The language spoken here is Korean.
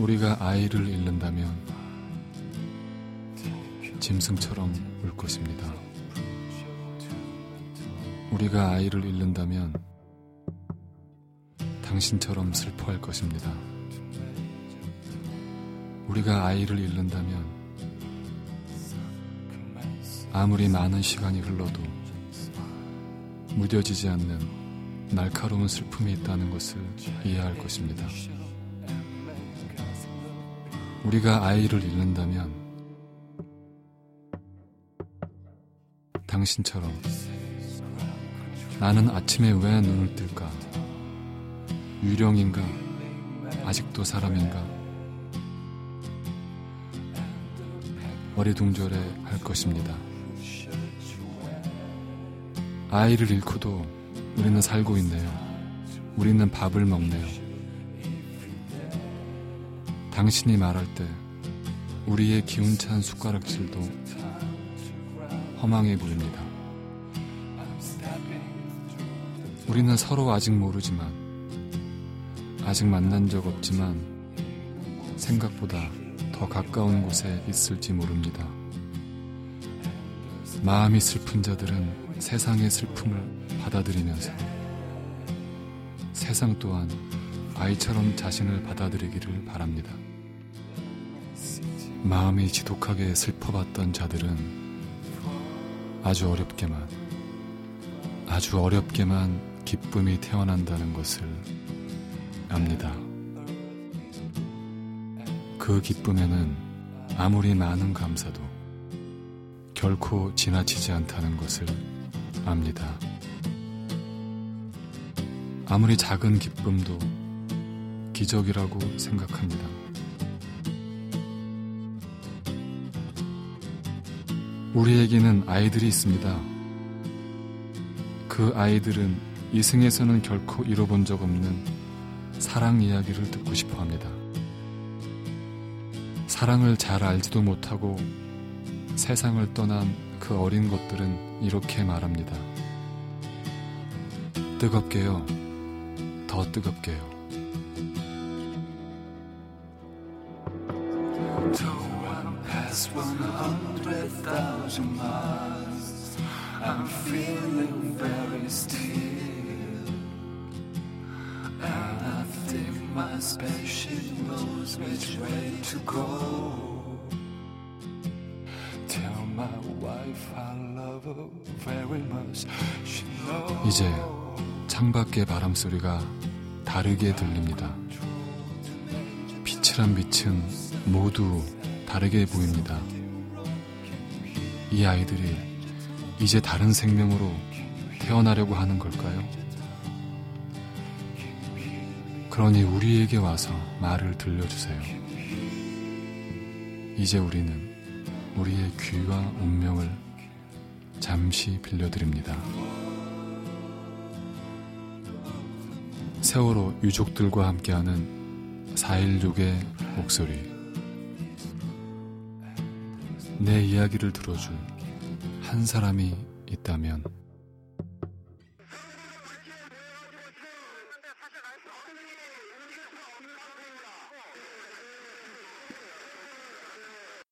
우리가 아이를 잃는다면 짐승처럼 울 것입니다. 우리가 아이를 잃는다면 당신처럼 슬퍼할 것입니다. 우리가 아이를 잃는다면 아무리 많은 시간이 흘러도 무뎌지지 않는 날카로운 슬픔이 있다는 것을 이해할 것입니다. 우리가 아이를 잃는다면 당신처럼 나는 아침에 왜 눈을 뜰까? 유령인가? 아직도 사람인가? 어리둥절해 할 것입니다. 아이를 잃고도 우리는 살고 있네요. 우리는 밥을 먹네요. 당신이 말할 때 우리의 기운찬 숟가락질도 허망해 보입니다. 우리는 서로 아직 모르지만, 아직 만난 적 없지만, 생각보다 더 가까운 곳에 있을지 모릅니다. 마음이 슬픈 자들은 세상의 슬픔을 받아들이면서 세상 또한 아이처럼 자신을 받아들이기를 바랍니다. 마음이 지독하게 슬퍼봤던 자들은 아주 어렵게만, 아주 어렵게만 기쁨이 태어난다는 것을 압니다. 그 기쁨에는 아무리 많은 감사도 결코 지나치지 않다는 것을 압니다. 아무리 작은 기쁨도 기적이라고 생각합니다. 우리에게는 아이들이 있습니다. 그 아이들은 이승에서는 결코 잃어본 적 없는 사랑 이야기를 듣고 싶어 합니다. 사랑을 잘 알지도 못하고 세상을 떠난 그 어린 것들은 이렇게 말합니다. 뜨겁게요. 더 뜨겁게요. I'm feeling very still. my spaceship knows which way to go. Tell my wife I love her very much. She knows. 이제 창밖의 바람 소리가 다르게 들립니다. 빛이란 빛은 모두 다르게 보입니다. 이 아이들이 이제 다른 생명으로 태어나려고 하는 걸까요? 그러니 우리에게 와서 말을 들려주세요. 이제 우리는 우리의 귀와 운명을 잠시 빌려드립니다. 세월호 유족들과 함께하는 4.16의 목소리. 내 이야기를 들어줄 한 사람이 있다면